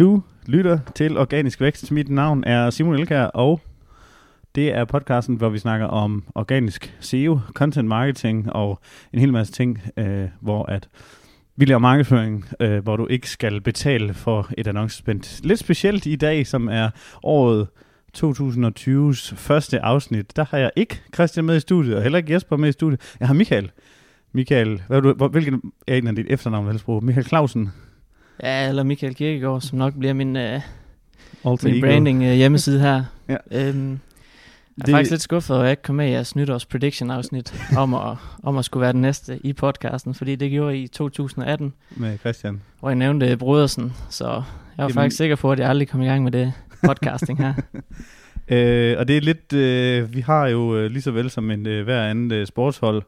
Du lytter til Organisk Vækst. Mit navn er Simon Elkær, og det er podcasten, hvor vi snakker om organisk SEO, content marketing og en hel masse ting, øh, hvor at vi laver markedsføring, øh, hvor du ikke skal betale for et annoncespændt. Lidt specielt i dag, som er året 2020's første afsnit. Der har jeg ikke Christian med i studiet, og heller ikke Jesper med i studiet. Jeg har Michael. Michael, hvad er du, hvilken er en af dit efternavn. Michael Clausen. Ja, eller Michael Kirkegaard, som nok bliver min, Alter min ego. branding uh, hjemmeside her. Ja. Øhm, jeg er Det- faktisk lidt skuffet over, at jeg ikke kom med i jeres nytårs prediction afsnit om at, om at skulle være den næste i podcasten, fordi det gjorde I i 2018, Med Christian. hvor jeg nævnte Brodersen, så jeg var Jamen- faktisk sikker på, at jeg aldrig kom i gang med det podcasting her. Øh, og det er lidt, øh, vi har jo øh, lige så vel som en øh, hver anden øh, sportshold, øh,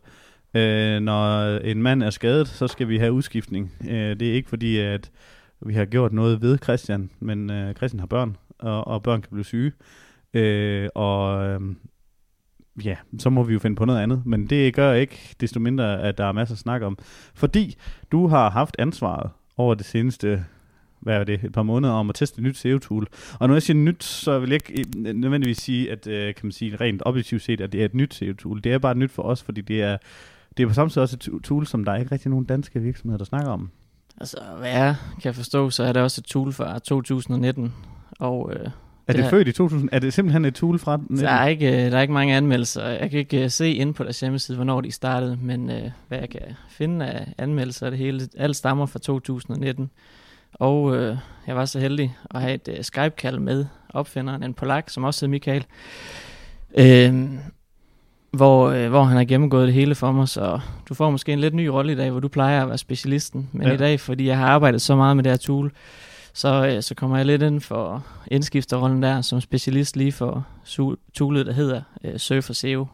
Øh, når en mand er skadet, så skal vi have udskiftning. Øh, det er ikke fordi, at vi har gjort noget ved Christian, men øh, Christian har børn, og, og børn kan blive syge. Øh, og øh, ja, så må vi jo finde på noget andet. Men det gør ikke desto mindre, at der er masser at snakke om. Fordi du har haft ansvaret over det seneste hvad er det, et par måneder om at teste et nyt SEO-tool. Og når jeg siger nyt, så vil jeg ikke øh, nødvendigvis sige, at øh, kan man sige rent objektivt set, at det er et nyt SEO-tool. Det er bare nyt for os, fordi det er, det er på samme tid også et to- tool, som der er ikke rigtig nogen danske virksomheder, der snakker om. altså, hvad jeg kan forstå, så er det også et tool fra 2019, og øh, Er det, Det født i 2000? Er det simpelthen et tool fra der er, ikke, øh, der er ikke mange anmeldelser. Jeg kan ikke øh, se ind på deres hjemmeside, hvornår de startede, men øh, hvad jeg kan finde af anmeldelser det hele, alt stammer fra 2019. Og øh, jeg var så heldig at have et øh, Skype-kald med opfinderen, en polak, som også hedder Michael, øh, hvor, øh, hvor han har gennemgået det hele for mig, så du får måske en lidt ny rolle i dag, hvor du plejer at være specialisten. Men Ja. i dag, fordi jeg har arbejdet så meget med det her tool, så, øh, så kommer jeg lidt ind for indskifterrollen der som specialist lige for toolet, der hedder øh, Surfer SEO.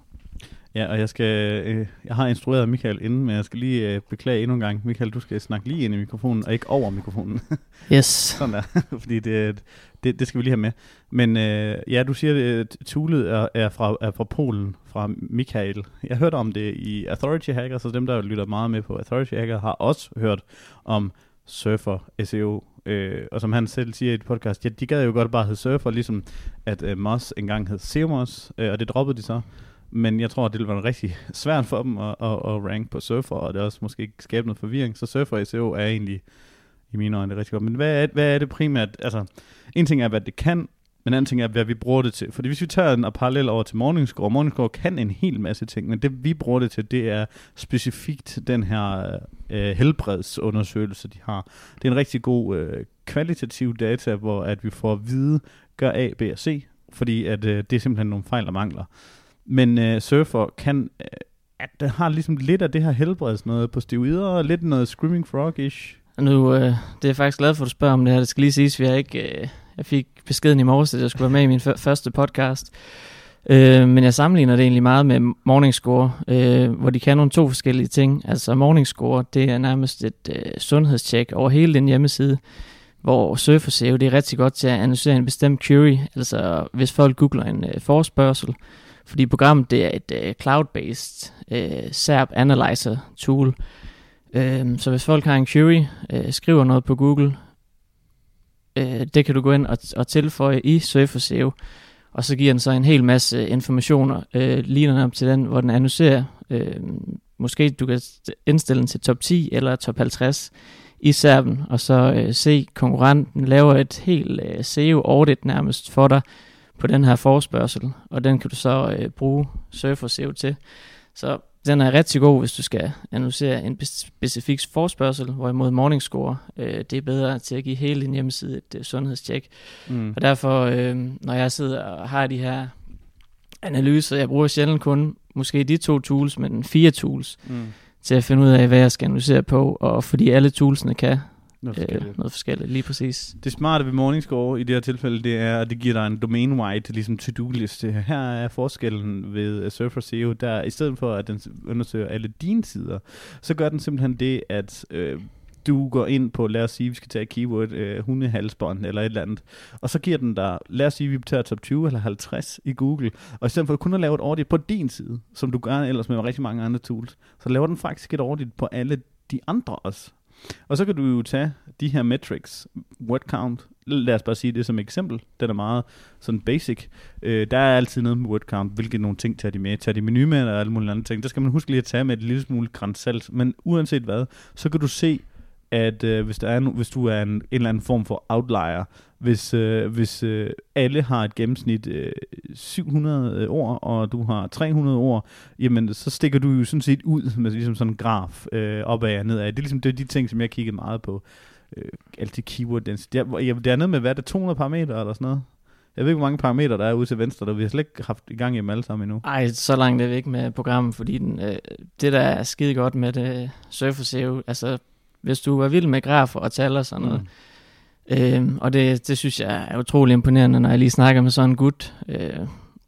Ja, og jeg skal, øh, jeg har instrueret Michael inden, men jeg skal lige øh, beklage endnu en gang. Michael, du skal snakke lige ind i mikrofonen, og ikke over mikrofonen. Yes. Sådan der, fordi det, det, det skal vi lige have med. Men øh, ja, du siger, at toolet er, er, fra, er fra Polen, fra Michael. Jeg hørte om det i Authority Hacker, så dem, der lytter meget med på Authority Hacker, har også hørt om Surfer SEO. Øh, og som han selv siger i et podcast, ja, de gad jo godt bare hedde Surfer, ligesom at øh, Moss engang hed Seamos, øh, og det droppede de så. Men jeg tror, at det ville være rigtig svært for dem at, at, at rank på Surfer, og det også måske skabe noget forvirring. Så Surfer SEO er egentlig i mine øjne rigtig godt. Men hvad er, hvad er det primært? Altså, en ting er, hvad det kan, men en anden ting er, hvad vi bruger det til. Fordi hvis vi tager en parallel over til Morningscore, Morningscore kan en hel masse ting, men det vi bruger det til, det er specifikt den her øh, helbredsundersøgelse, de har. Det er en rigtig god øh, kvalitativ data, hvor at vi får at vide, gør A, B og C, fordi at øh, det er simpelthen nogle fejl og mangler. Men øh, Surfer kan, øh, at den har ligesom lidt af det her helbreds noget på steroider, og lidt noget Screaming Frog-ish. Nu, øh, det er jeg faktisk glad for, at du spørger om det her. Det skal lige siges, vi har ikke... Øh, jeg fik beskeden i morges, at jeg skulle være med i min f- første podcast. Øh, men jeg sammenligner det egentlig meget med Morningscore, øh, hvor de kan nogle to forskellige ting. Altså Morning Score, det er nærmest et øh, sundhedstjek over hele den hjemmeside, hvor Surfer det er rigtig godt til at analysere en bestemt query, altså hvis folk googler en øh, forespørgsel, fordi programmet det er et øh, cloud-based øh, SERP Analyzer tool, øh, så hvis folk har en query, øh, skriver noget på Google, øh, det kan du gå ind og, og tilføje i Surfer SEO, og så giver den så en hel masse øh, informationer, øh, ligner op til den, hvor den analyserer, øh, måske du kan indstille den til top 10 eller top 50 i serven, og så øh, se konkurrenten laver et helt øh, SEO-audit nærmest for dig på den her forspørgsel, og den kan du så øh, bruge Surfer SEO til. Så den er rigtig god, hvis du skal analysere en specifik forspørgsel, hvorimod Morningscore, øh, det er bedre til at give hele din hjemmeside et øh, sundhedstjek. Mm. Og derfor, øh, når jeg sidder og har de her analyser, jeg bruger sjældent kun måske de to tools, men fire tools, Mm. til at finde ud af, hvad jeg skal analysere på, og fordi alle toolsene kan Noget øh, forskelligt. noget forskelligt, lige præcis. Det smarte ved Morningscore i det her tilfælde, det er, at det giver dig en domain-wide ligesom to-do-liste. Her er forskellen ved uh, Surfer SEO, der i stedet for, at den undersøger alle dine sider, så gør den simpelthen det, at øh, du går ind på, lad os sige, vi skal tage keyword øh, hundehalsbånd eller et eller andet, og så giver den dig, lad os sige, vi tager top 20 eller 50 i Google, og i stedet for kun at lave et audit på din side, som du gør ellers med rigtig mange andre tools, så laver den faktisk et audit på alle de andre også. Og så kan du jo tage de her metrics, word count, lad os bare sige det som eksempel, den er meget sådan basic. Øh, der er altid noget med word count, hvilke nogle ting tager de med, tager de menu med, eller alle mulige andre ting. Der skal man huske lige at tage med et lille smule grænsalt, men uanset hvad, så kan du se, at øh, hvis, der er no, hvis du er en, en eller anden form for outlier, hvis, øh, hvis øh, alle har et gennemsnit øh, 700 ord, og du har 300 ord, jamen så stikker du jo sådan set ud med ligesom sådan en graf øh, opad og nedad. Det er ligesom det er de ting, som jeg kiggede meget på. Øh, altid keyword density. Det er, det er noget med, hvad er det, 200 parametre eller sådan noget? Jeg ved ikke, hvor mange parametre der er ude til venstre, der vi har slet ikke haft i gang i dem alle sammen endnu. Ej, så langt er vi ikke med programmet, fordi den, øh, det, der er skide godt med det Surfer SEO, altså hvis du er vild med grafer og tal og sådan noget, mm Øh, og det, det synes jeg er utrolig imponerende, når jeg lige snakker med sådan en gut, øh,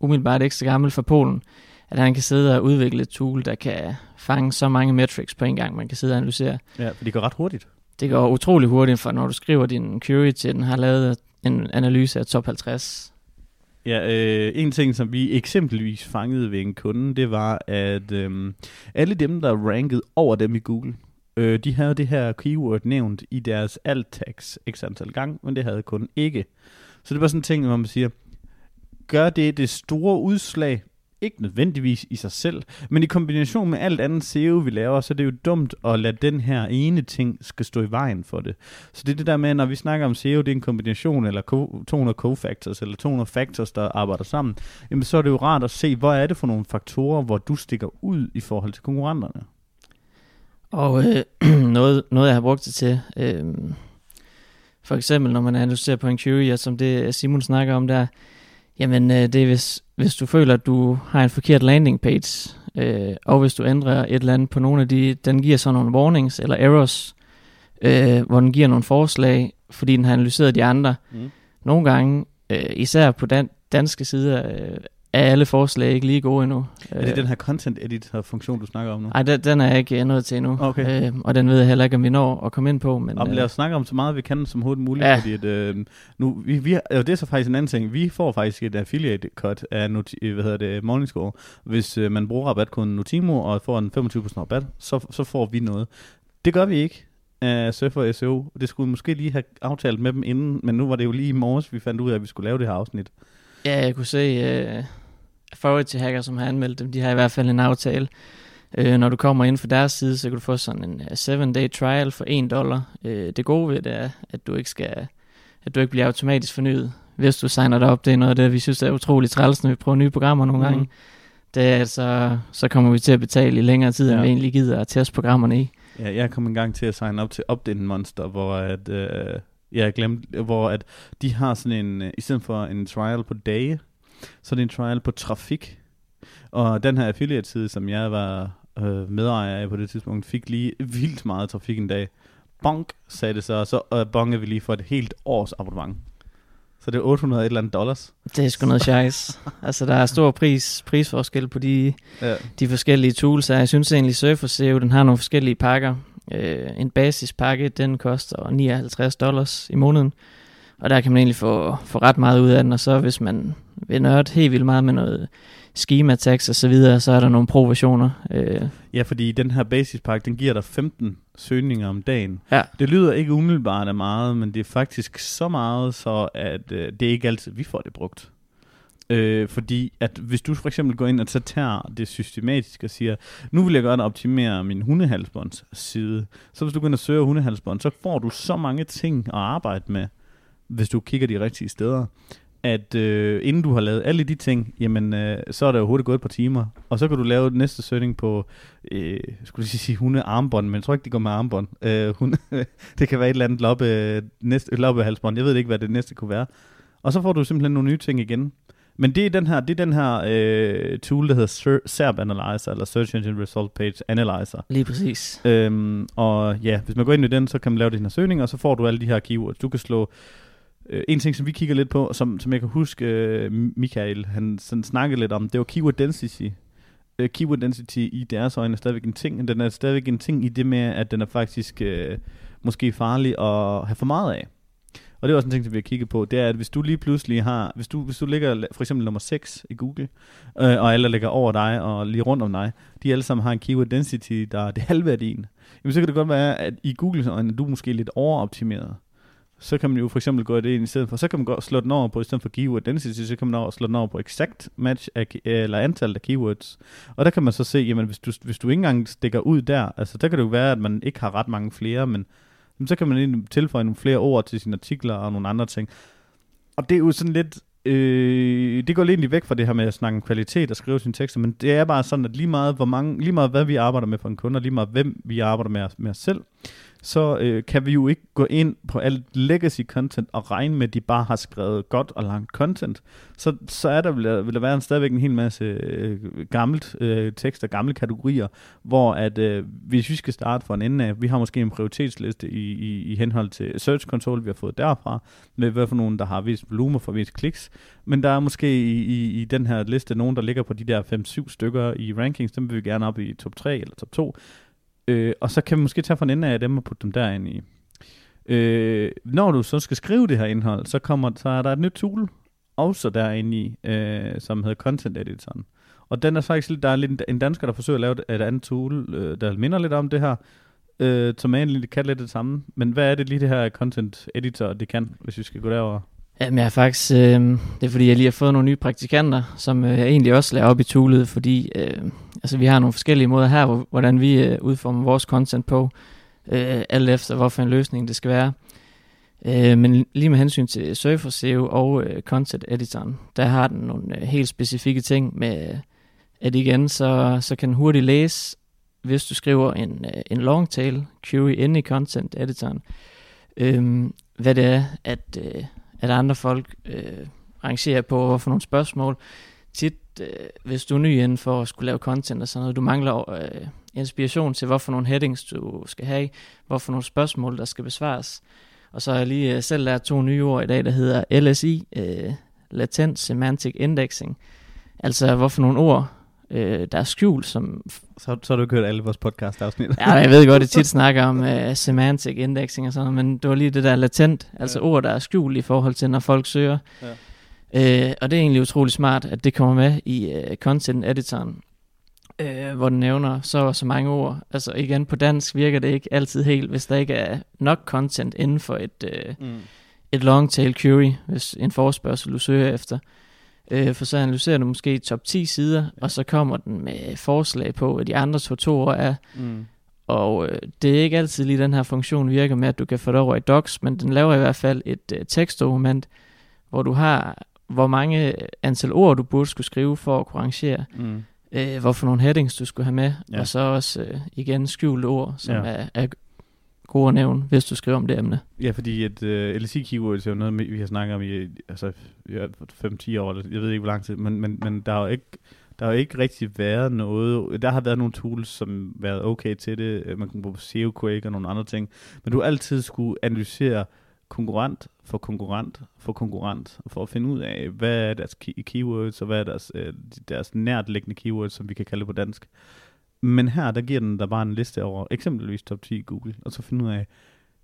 umiddelbart ikke så gammel fra Polen, at han kan sidde og udvikle et tool, der kan fange så mange metrics på en gang, man kan sidde og analysere. Ja, for det går ret hurtigt. Det går utrolig hurtigt, for når du skriver din query til den, har lavet en analyse af top 50. Ja, øh, en ting, som vi eksempelvis fangede ved en kunde, det var, at øh, alle dem, der rankede over dem i Google, Øh, de havde det her keyword nævnt i deres alt tags x antal gang, men det havde kun ikke. Så det var sådan en ting, hvor man siger, gør det det store udslag? Ikke nødvendigvis i sig selv, men i kombination med alt andet SEO, vi laver, så er det jo dumt at lade den her ene ting skal stå i vejen for det. Så det er det der med, når vi snakker om SEO, det er en kombination, eller 200 cofactors, eller 200 factors, der arbejder sammen, jamen så er det jo rart at se, hvor er det for nogle faktorer, hvor du stikker ud i forhold til konkurrenterne. Og øh, noget, noget, jeg har brugt det til, øh, for eksempel når man analyserer på en query, som det Simon snakker om der, jamen øh, det er hvis, hvis du føler, at du har en forkert landing page, øh, og hvis du ændrer et eller andet på nogle af de, den giver sådan nogle warnings eller errors, øh, hvor den giver nogle forslag, fordi den har analyseret de andre. Mm. Nogle gange, øh, især på den danske side, øh, alle forslag ikke lige gode endnu. Er det den her content editor funktion, du snakker om nu? Nej, den, den er jeg ikke nået til endnu. Okay. Øh, og den ved jeg heller ikke, om vi når at komme ind på. Men, om, lad os snakke om så meget, vi kan som hurtigt muligt. Ja. Fordi at, øh, nu, vi, vi, og det er så faktisk en anden ting. Vi får faktisk et affiliate cut af noti, hvad hedder det, Morningscore. Hvis øh, man bruger rabatkoden Notimo og får en 25% rabat, så, så får vi noget. Det gør vi ikke af Surfer SEO. Det skulle vi måske lige have aftalt med dem inden, men nu var det jo lige i morges, vi fandt ud af, at vi skulle lave det her afsnit. Ja, jeg kunne se... Øh Authority Hacker, som har anmeldt dem, de har i hvert fald en aftale. Øh, når du kommer ind for deres side, så kan du få sådan en 7-day øh, trial for 1 dollar. Øh, det gode ved det er, at du ikke skal at du ikke bliver automatisk fornyet, hvis du signer dig op. Det er noget af det, vi synes er utroligt træls, når vi prøver nye programmer nogle mm. gange. Det er altså, så kommer vi til at betale i længere tid, ja. end vi egentlig gider at teste programmerne i. Ja, jeg kom en gang til at signe op til Opt-in Monster, hvor at, øh, jeg glemte, hvor at de har sådan en, øh, i stedet for en trial på dage, så er det en trial på trafik. Og den her affiliate-side, som jeg var øh, medejer af på det tidspunkt, fik lige vildt meget trafik en dag. Bonk, sagde det så, og så øh, bongede vi lige for et helt års abonnement. Så det er 800 et eller andet dollars. Det er sgu noget sjajs. altså, der er stor pris, prisforskel på de, ja. de forskellige tools. Jeg synes egentlig, Surfer SEO, den har nogle forskellige pakker. Øh, en basispakke, den koster 59 dollars i måneden. Og der kan man egentlig få, få ret meget ud af den, og så hvis man vil nørde helt vildt meget med noget schema tags og så videre, så er der nogle pro-versioner. Øh. Ja, fordi den her basispakke, den giver dig 15 søgninger om dagen. Ja. Det lyder ikke umiddelbart af meget, men det er faktisk så meget, så at øh, det er ikke altid, vi får det brugt. Øh, fordi at hvis du for eksempel går ind og så tager det systematisk og siger, nu vil jeg godt optimere min hundehalsbånds side, så hvis du går ind og søger hundehalsbånd, så får du så mange ting at arbejde med, hvis du kigger de rigtige steder, at øh, inden du har lavet alle de ting, jamen, øh, så er der jo hurtigt gået et par timer, og så kan du lave næste søgning på, øh, skulle jeg sige hunde armbånd, men jeg tror ikke, det går med armbånd. Øh, hunde, det kan være et eller andet loppe, næste, loppehalsbånd, jeg ved ikke, hvad det næste kunne være. Og så får du simpelthen nogle nye ting igen. Men det er den her, det er den her øh, tool, der hedder SERP Analyzer, eller Search Engine Result Page Analyzer. Lige præcis. Øhm, og ja, hvis man går ind i den, så kan man lave den her søgning, og så får du alle de her keywords. Du kan slå Øh, en ting, som vi kigger lidt på, som, som jeg kan huske, øh, Michael, han sådan snakkede lidt om, det var keyword density. Øh, keyword density i deres øjne er stadigvæk en ting, den er stadigvæk en ting i det med, at den er faktisk øh, måske farlig at have for meget af. og det er også en ting, som vi har kigget på, det er, at hvis du lige pludselig har, hvis du, hvis du ligger for eksempel nummer 6 i Google, øh, og alle ligger over dig og lige rundt om dig, de alle sammen har en keyword density, der er det halve af din, jamen så kan det godt være, at i Google du er du måske lidt overoptimeret så kan man jo for eksempel gå det ind i stedet for, så kan man godt slå den over på, i stedet for keyword density, så kan man over, slå den over på exact match af, eller antallet af keywords. Og der kan man så se, jamen hvis du, hvis du ikke engang stikker ud der, altså der kan det jo være, at man ikke har ret mange flere, men jamen, så kan man egentlig tilføje nogle flere ord til sine artikler og nogle andre ting. Og det er jo sådan lidt, øh, det går lidt væk fra det her med at snakke om kvalitet og skrive sine tekster, men det er bare sådan, at lige meget, hvor mange, lige meget hvad vi arbejder med for en kunde, og lige meget hvem vi arbejder med, med os selv, så øh, kan vi jo ikke gå ind på alt legacy content og regne med, at de bare har skrevet godt og langt content. Så, så er der, vil, der, vil der være en, stadigvæk en hel masse øh, gammelt øh, tekst og gamle kategorier, hvor at øh, hvis vi skal starte fra en ende af, vi har måske en prioritetsliste i, i, i henhold til Search Console, vi har fået derfra, med hvad for nogen, der har vist volumen for vist kliks, men der er måske i, i, i den her liste nogen, der ligger på de der 5-7 stykker i rankings, dem vil vi gerne op i top 3 eller top 2, Øh, og så kan vi måske tage fra en ende af dem og putte dem derind i. Øh, når du så skal skrive det her indhold, så, kommer, så er der et nyt tool også derinde i, øh, som hedder Content Editor. Og den er faktisk lidt, der er lidt en dansker, der forsøger at lave et, et andet tool, øh, der minder lidt om det her, øh, som egentlig kan lidt det samme. Men hvad er det lige det her Content Editor, det kan, hvis vi skal gå derover? Jamen jeg har faktisk, øh, det er fordi jeg lige har fået nogle nye praktikanter, som øh, jeg egentlig også lærer op i toolet, fordi øh, altså, vi har nogle forskellige måder her, hvordan vi øh, udformer vores content på, øh, alt efter hvorfor en løsning det skal være. Øh, men lige med hensyn til Surfer SEO og øh, Content Editoren, der har den nogle øh, helt specifikke ting med, at igen, så, så kan den hurtigt læse, hvis du skriver en, øh, en long tail query inde i Content Editoren, øh, hvad det er, at... Øh, at andre folk øh, rangerer på, hvorfor nogle spørgsmål. Tit, øh, hvis du er ny inden for at skulle lave content og sådan noget, du mangler øh, inspiration til, hvorfor nogle headings du skal have, hvorfor nogle spørgsmål, der skal besvares. Og så har jeg lige øh, selv lært to nye ord i dag, der hedder LSI, øh, Latent Semantic Indexing. Altså, hvorfor nogle ord, øh, der er skjult, som... Så, så har du hørt alle vores podcast-afsnit. ja, jeg ved godt, at det tit snakker om uh, semantic indexing og sådan men det var lige det der latent, altså ja. ord, der er skjult i forhold til, når folk søger. Ja. Øh, og det er egentlig utrolig smart, at det kommer med i uh, content editoren, øh, hvor den nævner så så mange ord. Altså igen, på dansk virker det ikke altid helt, hvis der ikke er nok content inden for et, øh, mm. et long tail query, hvis en forspørgsel du søger efter. Øh, for så analyserer du måske top 10 sider, ja. og så kommer den med forslag på, at de andre to to er. Mm. Og øh, det er ikke altid lige den her funktion virker med, at du kan få det over i docs, men den laver i hvert fald et øh, tekstdokument, hvor du har, hvor mange antal ord, du burde skulle skrive for at kunne rangere. Mm. Øh, hvorfor nogle headings, du skulle have med, ja. og så også øh, igen skjulte ord, som ja. er, er gode at nævne, hvis du skriver om det emne. Ja, fordi et uh, LSI keywords er jo noget, vi har snakket om i altså, 5-10 år, jeg ved ikke hvor lang tid, men, men, men der har jo ikke der har jo ikke rigtig været noget, der har været nogle tools, som har været okay til det, øh, man kunne bruge SEO Quake og nogle andre ting, men du altid skulle analysere konkurrent for konkurrent for konkurrent, for at finde ud af, hvad er deres key- keywords, og hvad er deres, øh, deres nærtliggende keywords, som vi kan kalde det på dansk. Men her, der giver den der bare en liste over eksempelvis top 10 i Google, og så finde ud af,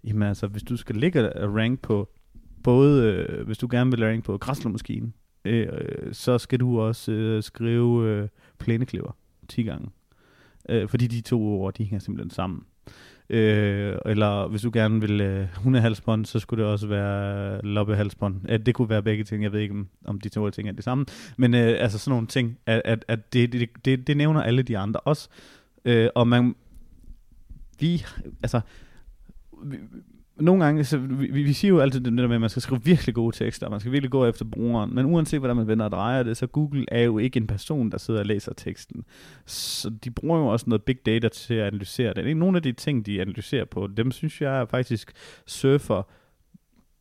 jamen altså, hvis du skal ligge og rank på, både øh, hvis du gerne vil rank på græslåmaskinen, øh, øh så skal du også øh, skrive øh, plænekliver 10 gange. Øh, fordi de to ord, de hænger simpelthen sammen. Øh, eller hvis du gerne vil øh, hundehalsbånd, så skulle det også være loppehalsbånd. At det kunne være begge ting. Jeg ved ikke, om, om de to ting er det samme. Men øh, altså sådan nogle ting, at, at, at det, det, det, det nævner alle de andre også. Øh, og man, vi, altså, vi, nogle gange, så vi, vi siger jo altid det der med, at man skal skrive virkelig gode tekster, man skal virkelig gå efter brugeren, men uanset hvordan man vender og drejer det, så Google er jo ikke en person, der sidder og læser teksten. Så de bruger jo også noget big data til at analysere det. Nogle af de ting, de analyserer på, dem synes jeg faktisk surfer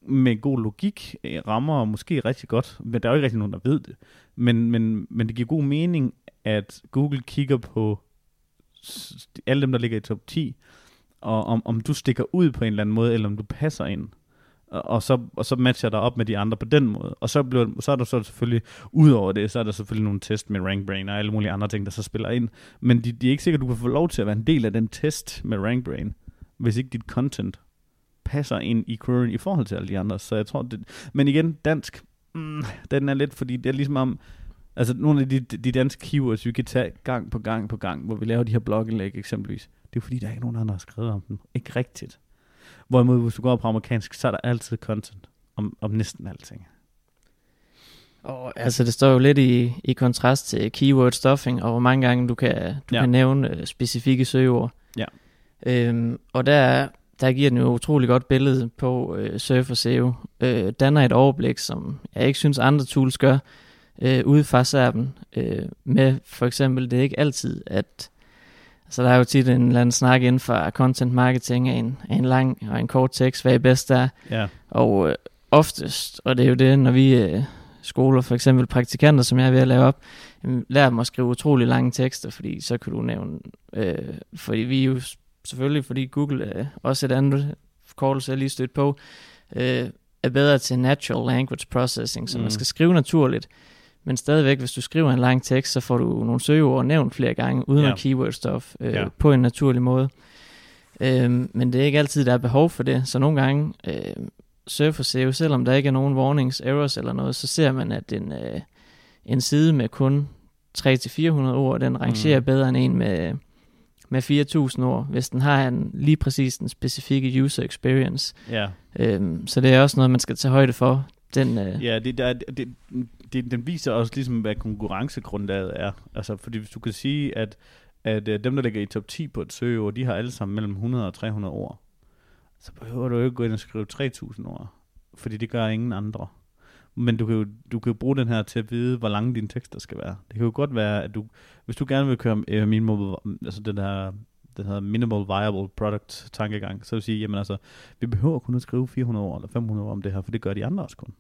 med god logik eh, rammer måske rigtig godt, men der er jo ikke rigtig nogen, der ved det. Men, men, men det giver god mening, at Google kigger på alle dem, der ligger i top 10, og om, om du stikker ud på en eller anden måde, eller om du passer ind. Og, og, så, og så matcher der op med de andre på den måde. Og så, bliver, så er der så selvfølgelig, ud over det, så er der selvfølgelig nogle test med RankBrain og alle mulige andre ting, der så spiller ind. Men det de er ikke sikkert, at du kan få lov til at være en del af den test med RankBrain, hvis ikke dit content passer ind i queryen i forhold til alle de andre. Så jeg tror, det, men igen, dansk, mm, den er lidt, fordi det er ligesom om, altså nogle af de, de danske keywords, vi kan tage gang på gang på gang, hvor vi laver de her blogindlæg eksempelvis, det er fordi, der er ikke nogen andre, der har skrevet om dem. Ikke rigtigt. Hvorimod, hvis du går på amerikansk, så er der altid content om, om næsten alting. Og altså det står jo lidt i, i kontrast til keyword stuffing, og hvor mange gange du kan, du Ja. kan nævne øh, specifikke søgeord. Ja. Øhm, og der, der giver den jo et utroligt godt billede på øh, Surf og SEO. Øh, danner et overblik, som jeg ikke synes andre tools gør, øh, ude fra SERP'en. Øh, med for eksempel, det er ikke altid, at så der er jo tit en eller anden snak inden for content marketing af en, af en lang og en kort tekst, hvad er bedst er. Ja, Og øh, oftest, og det er jo det, når vi øh, skoler for eksempel praktikanter, som jeg er ved at lave op, jamen, lærer dem at skrive utrolig lange tekster, fordi så kan du nævne, øh, fordi vi er jo selvfølgelig, fordi Google er også et andet forkortelse, jeg lige stødt på, øh, er bedre til natural language processing, så. Mm. man skal skrive naturligt. Men stadigvæk, hvis du skriver en lang tekst, så får du nogle søgeord nævnt flere gange, uden Ja. at keyword stuff, øh, Ja. på en naturlig måde. Øhm, men det er ikke altid, der er behov for det. Så nogle gange, øh, Surf og SEO, selvom der ikke er nogen warnings, errors eller noget, så ser man, at en, øh, en side med kun 300-400 ord, den rangerer mm. bedre end en med, med 4.000 ord, hvis den har en, lige præcis den specifikke user experience. ja. Øhm, så det er også noget, man skal tage højde for. Den, øh, Ja, det, der, det, det, den viser også ligesom, hvad konkurrencegrundlaget er. Altså, fordi hvis du kan sige, at, at øh, dem, der ligger i top 10 på et søgeord, de har alle sammen mellem 100 og 300 ord, så behøver du jo ikke gå ind og skrive 3000 ord, fordi det gør ingen andre. Men du kan, jo, du kan jo bruge den her til at vide, hvor lange dine tekster skal være. Det kan jo godt være, at du, hvis du gerne vil køre øh, minimal, altså den her, den her minimal viable product tankegang, så vil sige, jamen altså, vi behøver kun at skrive 400 ord eller 500 ord om det her, for det gør de andre også kun.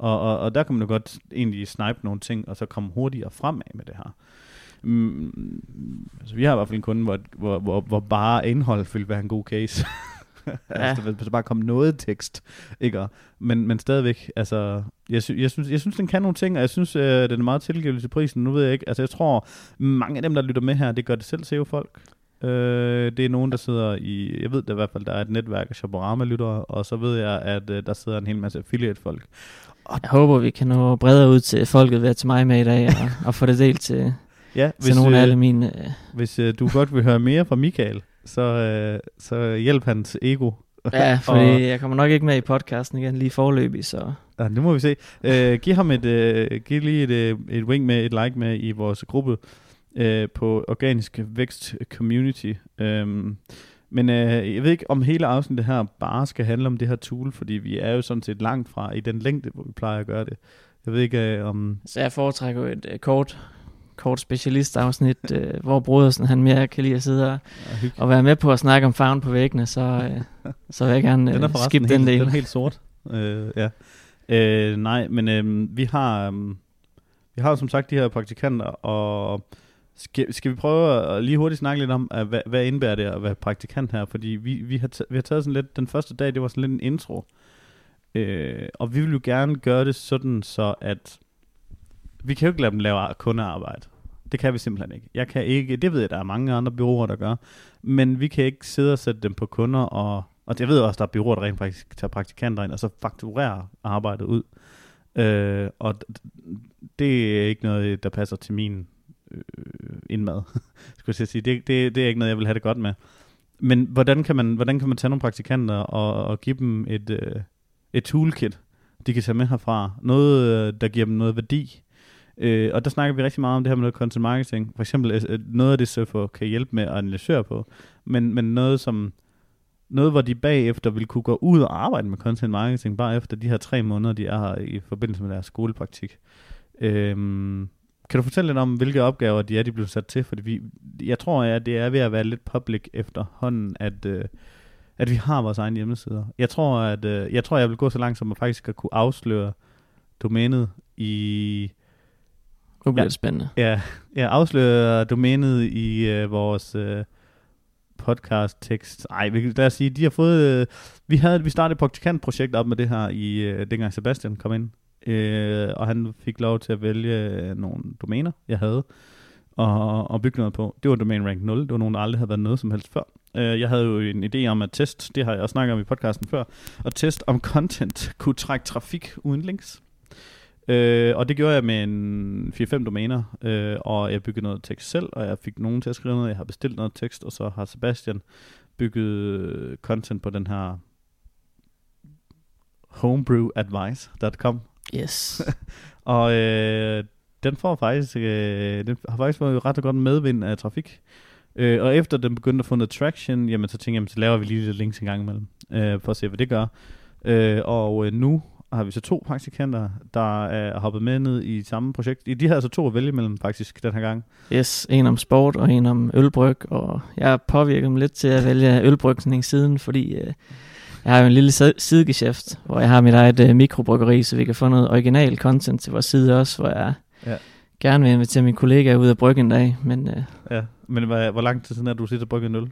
Og, og, og der kan man jo godt egentlig snipe nogle ting, og så komme hurtigere fremad med det her. Mm, altså vi har i hvert fald en kunde, hvor, hvor, hvor, hvor bare indhold vil være en god case. ja. altså, hvis der bare kom noget tekst, ikke? Men, men stadigvæk, altså, jeg, sy- jeg, synes, jeg synes, den kan nogle ting, og jeg synes, øh, den er meget tilgivelig til prisen. Nu ved jeg ikke, altså jeg tror, mange af dem, der lytter med her, det gør det selv SEO-folk. Øh, det er nogen, der sidder i, jeg ved da i hvert fald, der er et netværk af Shoporama-lyttere, og så ved jeg, at øh, der sidder en hel masse affiliate-folk. jeg håber, vi kan nå bredere ud til folket ved at tage mig med i dag, og, og få det delt til, Ja, til nogle af øh, alle mine... Øh, hvis øh, du godt vil høre mere fra Michael, så, øh, så hjælp hans ego. ja, fordi jeg kommer nok ikke med i podcasten igen lige forløbig, så... Ja, det må vi se. Øh, giv ham et, øh, giv lige et, øh, et wing med, et like med i vores gruppe øh, på Organisk Vækst Community. Øhm, men øh, jeg ved ikke, om hele afsnittet her bare skal handle om det her tool, fordi vi er jo sådan set langt fra i den længde, hvor vi plejer at gøre det. Jeg ved ikke, øh, om... Så jeg foretrækker et øh, kort, kort specialistafsnit, øh, hvor Brodersen han mere kan lide at sidde og, Ja, og være med på at snakke om farven på væggene, så, øh, så vil jeg gerne Den er øh, forresten skippe helt, den del. Den er helt sort. Øh, ja. Øh, nej, men øh, vi har øh, vi har som sagt de her praktikanter, og skal, skal vi prøve at lige hurtigt snakke lidt om, at, hvad, hvad indebærer det at være praktikant her? Fordi vi, vi, har, vi har taget sådan lidt, den første dag, det var sådan lidt en intro. Øh, og vi vil jo gerne gøre det sådan, så at vi kan jo ikke lade dem lave kundearbejde. Det kan vi simpelthen ikke. Jeg kan ikke, det ved jeg, der er mange andre byråer, der gør. Men vi kan ikke sidde og sætte dem på kunder, og, og det ved jeg også, der er byråer, der rent faktisk tager praktikanter ind, og så fakturerer arbejdet ud. Øh, og det er ikke noget, der passer til min øh, indmad, skulle jeg sige. Det, det, det er ikke noget, jeg vil have det godt med. Men hvordan kan man, hvordan kan man tage nogle praktikanter og, og give dem et, øh, et toolkit, de kan tage med herfra? Noget, øh, der giver dem noget værdi. Øh, og der snakker vi rigtig meget om det her med noget content marketing. For eksempel øh, noget af det, Surfer kan hjælpe med at analysere på. Men, men noget som noget, hvor de bagefter vil kunne gå ud og arbejde med content marketing, bare efter de her tre måneder, de er her i forbindelse med deres skolepraktik. Øhm, kan du fortælle lidt om, hvilke opgaver de er, de blev sat til? Fordi vi, jeg tror, at det er ved at være lidt public efterhånden, at, øh, at vi har vores egne hjemmesider. Jeg tror, at øh, jeg tror, jeg vil gå så langt, som at faktisk at kunne afsløre domænet i Nu bliver Ja. det spændende. Ja, jeg afslører domænet i øh, vores øh, podcast tekst. Ej, vi, lad os sige, de har fået... Øh, vi havde vi startede et praktikantprojekt op med det her i øh, dengang Sebastian kom ind. Øh, og han fik lov til at vælge øh, nogle domæner, jeg havde. og, og bygge noget på. Det var domain rank 0. Det var nogen, der aldrig havde været noget som helst før. Øh, jeg havde jo en idé om at test, det har jeg også snakket om i podcasten før, at test om content kunne trække trafik uden links. Øh, og det gjorde jeg med en 4-5 domæner, øh, og jeg byggede noget tekst selv, og jeg fik nogen til at skrive noget, jeg har bestilt noget tekst, og så har Sebastian bygget content på den her homebrewadvice.com. Yes. og øh, den får faktisk, øh, den har faktisk fået ret godt medvind af trafik. Øh, og efter den begyndte at få noget traction, jamen så tænkte jeg, så laver vi lige lidt links en gang imellem, øh, for at se, hvad det gør. Øh, og øh, nu har vi så to praktikanter, der er hoppet med ned i samme projekt. De har altså to at vælge imellem faktisk den her gang. Yes, en om sport og en om ølbryg, og jeg har påvirket dem lidt til at vælge ølbrygning siden, fordi øh, jeg har jo en lille sidegeschæft, hvor jeg har mit eget øh, mikrobryggeri, så vi kan få noget original content til vores side også, hvor jeg ja. gerne vil invitere mine kollegaer ud og brygge en dag. Men, øh, ja, men hvor, hvor lang tid siden er du sidder og brygge en øl?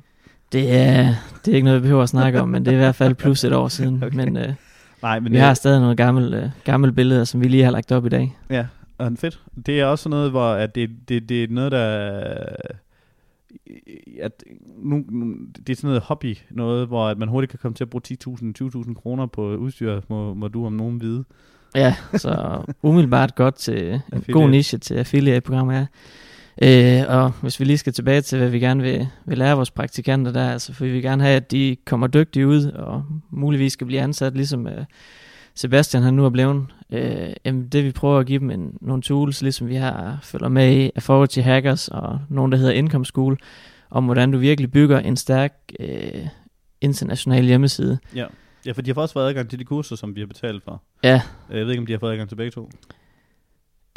Det er, det er ikke noget, vi behøver at snakke om, men det er i hvert fald plus et år siden. okay. Men, øh, Nej, men vi det... har stadig noget gammel, øh, gammel billeder, som vi lige har lagt op i dag. Ja, og fedt. Det er også noget, hvor at det, det, det er noget, der... At nu, nu, det er sådan noget hobby, noget, hvor at man hurtigt kan komme til at bruge 10.000, 20.000 kroner på udstyr, må, må du om nogen vide. Ja, så umiddelbart godt til en god niche til affiliate-programmer, ja. Øh, og hvis vi lige skal tilbage til, hvad vi gerne vil, vil lære vores praktikanter der, altså for vi vil gerne have, at de kommer dygtige ud, og muligvis skal blive ansat, ligesom øh, Sebastian han nu er blevet. Øh, jamen det vi prøver at give dem en, nogle tools, ligesom vi har følger med i Authority Hackers, og nogen, der hedder Income School, om hvordan du virkelig bygger en stærk øh, international hjemmeside. Ja. ja, for de har faktisk fået adgang til de kurser, som vi har betalt for. Ja. Jeg ved ikke, om de har fået adgang til begge to.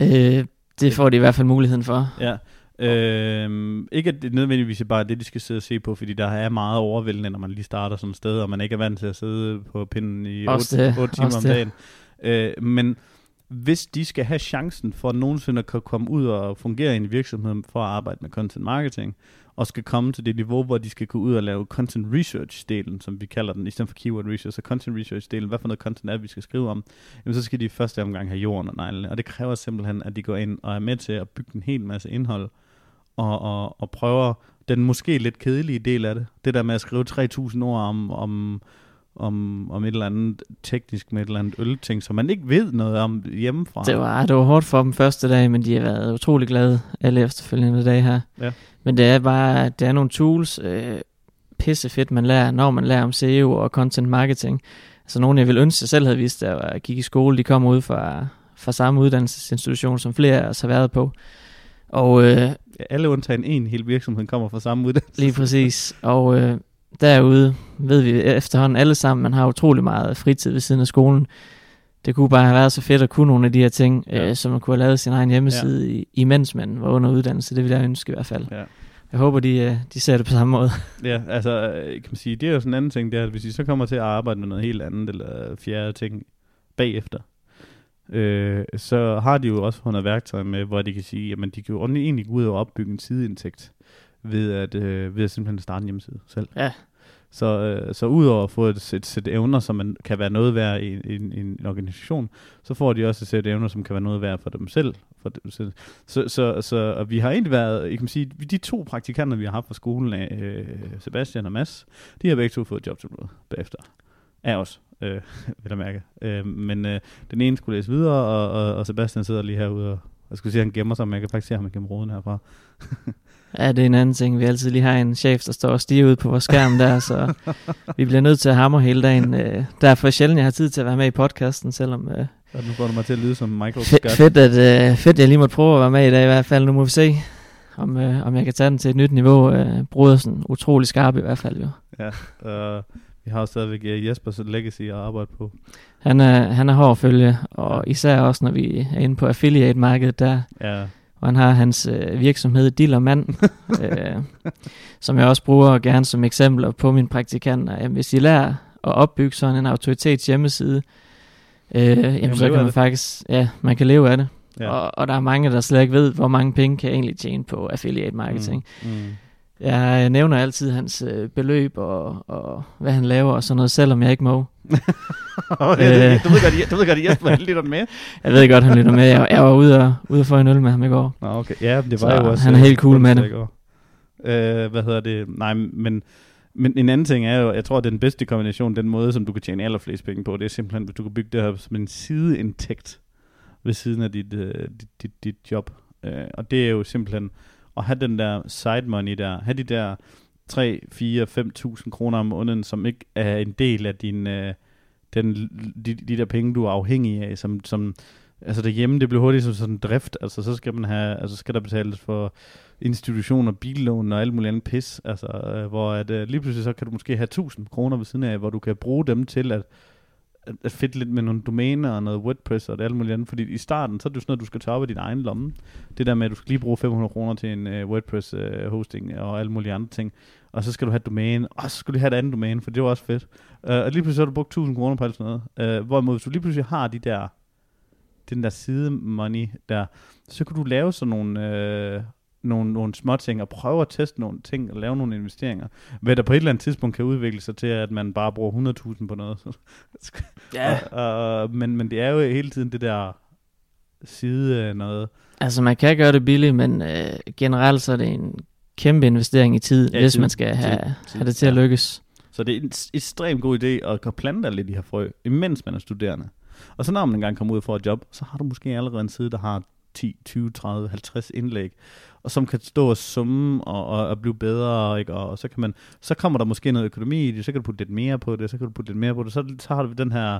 Øh, det får de i hvert fald muligheden for. Ja. Øhm, ikke at det nødvendigvis er bare det, de skal sidde og se på, fordi der er meget overvældende, når man lige starter sådan et sted, og man ikke er vant til at sidde på pinden i 8, 8 timer om dagen. Øh, men hvis de skal have chancen for at nogensinde at komme ud og fungere i en virksomhed for at arbejde med content marketing, og skal komme til det niveau, hvor de skal gå ud og lave content research-delen, som vi kalder den, i stedet for keyword research, så content research-delen, hvad for noget content er, vi skal skrive om, jamen så skal de i første omgang have jorden og neglene, og det kræver simpelthen, at de går ind og er med til at bygge en hel masse indhold, og, og, og prøver den måske lidt kedelige del af det, det der med at skrive 3.000 ord om, om om, om et eller andet teknisk med et eller andet ølting, som man ikke ved noget om hjemmefra. Det var, det var hårdt for dem første dag, men de har været utrolig glade alle efterfølgende dage her. Ja. Men det er bare, det er nogle tools, øh, pisse fedt, man lærer, når man lærer om SEO og content marketing. Altså nogle, jeg vil ønske, jeg selv havde vist, da jeg gik i skole, de kommer ud fra, fra samme uddannelsesinstitution, som flere af os har været på. Og, øh, Alle undtagen en hel virksomhed kommer fra samme uddannelse. Lige præcis. Og øh, derude ved vi efterhånden alle sammen, man har utrolig meget fritid ved siden af skolen. Det kunne bare have været så fedt at kunne nogle af de her ting, ja. øh, som man kunne have lavet sin egen hjemmeside, ja. i, imens man var under uddannelse. Det ville jeg ønske i hvert fald. Ja. Jeg håber, de, øh, de ser det på samme måde. Ja, altså, øh, kan man sige, det er jo sådan en anden ting, det er, at hvis de så kommer til at arbejde med noget helt andet, eller fjerde ting bagefter, øh, så har de jo også fundet værktøj med, hvor de kan sige, at de kan jo egentlig gå ud og opbygge en sideindtægt ved at, øh, ved at simpelthen starte en hjemmeside selv. Ja. Så, øh, så udover at få et, et sæt evner, som man kan være noget værd i, i, i en organisation, så får de også et sæt evner, som kan være noget værd for dem selv. For dem selv. Så, så, så og vi har egentlig været, jeg kan sige, de to praktikanter, vi har haft fra skolen af, øh, Sebastian og Mads, de har begge to fået job til bagefter. Af os, øh, vil jeg mærke. Øh, men øh, den ene skulle læse videre, og, og, og Sebastian sidder lige herude og jeg skulle sige, at han gemmer sig, men jeg kan faktisk se ham gennem roden herfra. Ja, det er en anden ting. Vi altid lige har en chef, der står og stiger ud på vores skærm der, så vi bliver nødt til at hamre hele dagen. Øh, derfor er sjældent, jeg har tid til at være med i podcasten, selvom... Øh, ja, nu får du mig til at lyde som Michael Scott. Fedt, at, øh, fedt, jeg lige måtte prøve at være med i dag i hvert fald. Nu må vi se, om, øh, om jeg kan tage den til et nyt niveau. Øh, bruger sådan utrolig skarp i hvert fald jo. Ja, øh, vi har jo stadigvæk Jespers legacy at arbejde på. Han er, han er hård at følge, og især også når vi er inde på affiliate-markedet der. Ja og han har hans øh, virksomhed Dillermand, øh, som jeg også bruger gerne som eksempler på mine praktikanter. Jamen, hvis I lærer at opbygge sådan en autoritets hjemmeside, øh, jamen, så kan man faktisk, ja, man kan leve af det. Ja. Og, og der er mange, der slet ikke ved, hvor mange penge kan jeg egentlig tjene på affiliate marketing. Mm. Mm. Jeg nævner altid hans øh, beløb og, og hvad han laver og sådan noget, selvom jeg ikke må. du, ved godt, du ved godt, Jesper han lytter med. Jeg ved godt, han lytter med. Jeg, jeg var ude og, ude og få en øl med ham i går. Nå, okay. Ja, det var Så jo også... han er helt cool øh, med det. Øh, hvad hedder det? Nej, men, men en anden ting er jo, jeg tror, at den bedste kombination, den måde, som du kan tjene allerflest penge på, det er simpelthen, hvis du kan bygge det her som en sideindtægt ved siden af dit, øh, dit, dit, dit job. Øh, og det er jo simpelthen at have den der side money der, have de der 3, 4, 5.000 kroner om måneden, som ikke er en del af din, øh, den, de, de der penge, du er afhængig af, som, som altså derhjemme, det bliver hurtigt som sådan en drift, altså så skal man have, altså skal der betales for institutioner, billån og alt muligt andet pis, altså øh, hvor at, øh, lige pludselig så kan du måske have 1000 kroner ved siden af, hvor du kan bruge dem til at, at, at fedt lidt med nogle domæner og noget WordPress og det alt muligt andet, fordi i starten, så er det jo sådan noget, du skal tage op af din egen lomme. Det der med, at du skal lige bruge 500 kroner til en uh, WordPress uh, hosting og alle mulige andre ting, og så skal du have et domæne, og så skal du have et andet domæne, for det var også fedt. Uh, og lige pludselig så har du brugt 1000 kroner på alt sådan noget. Uh, hvorimod, hvis du lige pludselig har de der, den der side money der, så kan du lave sådan nogle, uh, nogle, nogle små ting og prøve at teste nogle ting og lave nogle investeringer. Hvad der på et eller andet tidspunkt kan udvikle sig til, at man bare bruger 100.000 på noget. Ja. og, og, men, men det er jo hele tiden det der side af noget. Altså man kan gøre det billigt, men øh, generelt så er det en kæmpe investering i tid, Ja, hvis tid, man skal have, tid, tid, have det til at ja. lykkes. Så det er en ekstremt god idé at kan plante alle de her frø, imens man er studerende. Og så når man engang kommer ud for et job, så har du måske allerede en side, der har 10, 20, 30, 50 indlæg, og som kan stå og summe og, og, og blive bedre, ikke? Og, og så, kan man, så kommer der måske noget økonomi i det, så kan du putte lidt mere på det, så kan du putte lidt mere på det, så, så har du den her,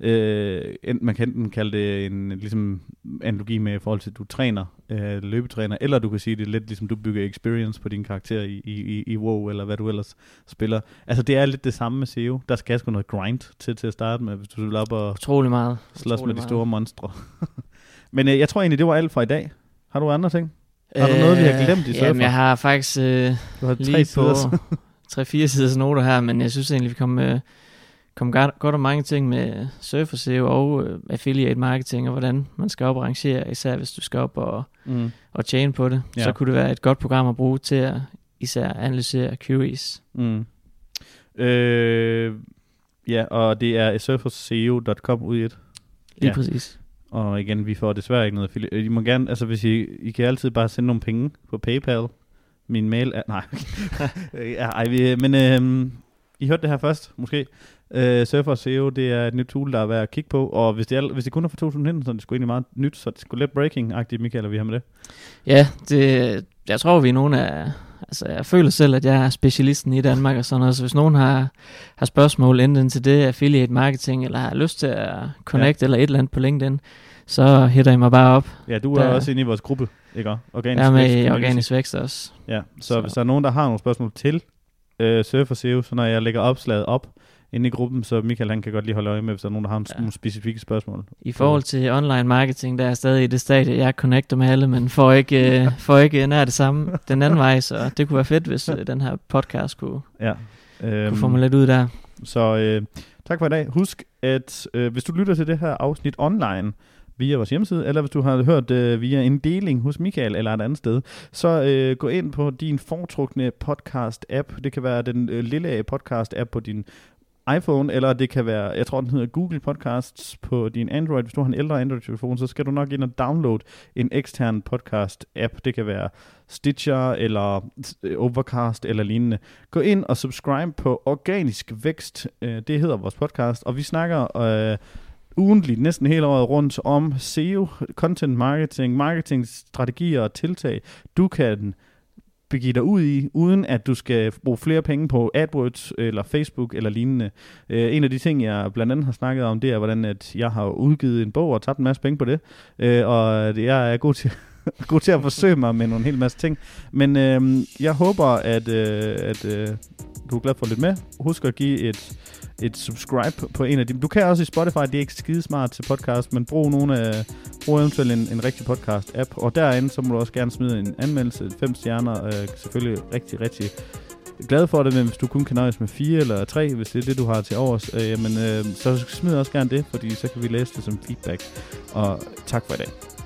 øh, enten, man kan enten kalde det en ligesom analogi med i forhold til, at du træner, øh, løbetræner, eller du kan sige, det er lidt ligesom du bygger experience på din karakter i, i, i, i WoW, eller hvad du ellers spiller. Altså det er lidt det samme med SEO. Der skal sgu noget grind til til at starte med, hvis du vil op og Utrolig meget. slås Utrolig med de meget. store monstre. Men øh, jeg tror egentlig, det var alt for i dag. Har du andre ting? Har du noget, vi har glemt i Øh, surfer? Jamen, jeg har faktisk øh, Du har tre lige på sider. 3-4 siders noter her, men jeg synes egentlig, vi kom, øh, kom godt, godt om mange ting med surfer SEO og øh, affiliate marketing, og hvordan man skal op og rangere, især hvis du skal op og, Mm. og tjene på det. Ja. Så kunne det være et godt program at bruge til at især analysere queries. Mm. Øh, ja, og det er surferseo.com ud i et. Lige ja. præcis. Og igen, vi får desværre ikke noget affiliate. Øh, I må gerne, altså hvis I, I kan altid bare sende nogle penge på PayPal. Min mail er, nej. ja, ej, vi, øh, men øhm, I hørte det her først, måske. Øh, Surfer SEO, det er et nyt tool, der er værd at kigge på. Og hvis det, er, hvis det kun er fra 2019, så er det sgu egentlig meget nyt, så det er sgu lidt breaking-agtigt, Michael, at vi har med det. Ja, det, jeg tror, vi er nogle af... Altså, jeg føler selv, at jeg er specialisten i Danmark og sådan noget, så hvis nogen har, har spørgsmål enten til det, affiliate marketing, eller har lyst til at connect ja. eller et eller andet på LinkedIn, så hitter I mig bare op. Ja, du er Der- også inde i vores gruppe, ikke? Organisk er med Vækst. Organisk Vækst også. Ja, så, så Så- hvis der er nogen, der har nogle spørgsmål til øh, Surfer SEO, så når jeg lægger opslaget op inde i gruppen, så Michael han kan godt lige holde øje med, hvis der er nogen, der har en, ja. Nogle specifikke spørgsmål. I forhold til online marketing, der er stadig i det stadie, jeg connecter med alle, men får ikke, øh, får ikke nær det samme den anden vej, så det kunne være fedt, hvis øh, den her podcast kunne, Ja. Øhm, kunne få mig lidt ud der. Så øh, tak for i dag. Husk, at øh, hvis du lytter til det her afsnit online, via vores hjemmeside, eller hvis du har hørt øh, via en deling hos Michael eller et andet sted, så øh, gå ind på din foretrukne podcast-app. Det kan være den øh, lille podcast-app på din iPhone, eller det kan være, jeg tror den hedder Google Podcasts på din Android. Hvis du har en ældre Android-telefon, så skal du nok ind og downloade en ekstern podcast-app. Det kan være Stitcher, eller Overcast, eller lignende. Gå ind og subscribe på Organisk Vækst. Øh, det hedder vores podcast, og vi snakker øh, ugentligt, næsten hele året rundt, om SEO, content marketing, marketingstrategier og tiltag, du kan begive dig ud i, uden at du skal bruge flere penge på AdWords eller Facebook eller lignende. Øh, en af de ting, jeg blandt andet har snakket om, det er, hvordan at jeg har udgivet en bog og tabt en masse penge på det, øh, og det, jeg er god til, god til at forsøge mig med nogle hel masse ting. Men øh, jeg håber, at, øh, at øh, du er glad for at lytte med. Husk at give et, et subscribe på en af dem. Du kan også i Spotify, det er ikke skide smart til podcast, men brug, nogle af, brug eventuelt en, en rigtig podcast-app. Og derinde, så må du også gerne smide en anmeldelse, fem stjerner. Øh, selvfølgelig rigtig, rigtig glad for det, men hvis du kun kan nøjes med fire eller tre, hvis det er det, du har til overs, øh, jamen, øh, så smid også gerne det, fordi så kan vi læse det som feedback. Og tak for i dag.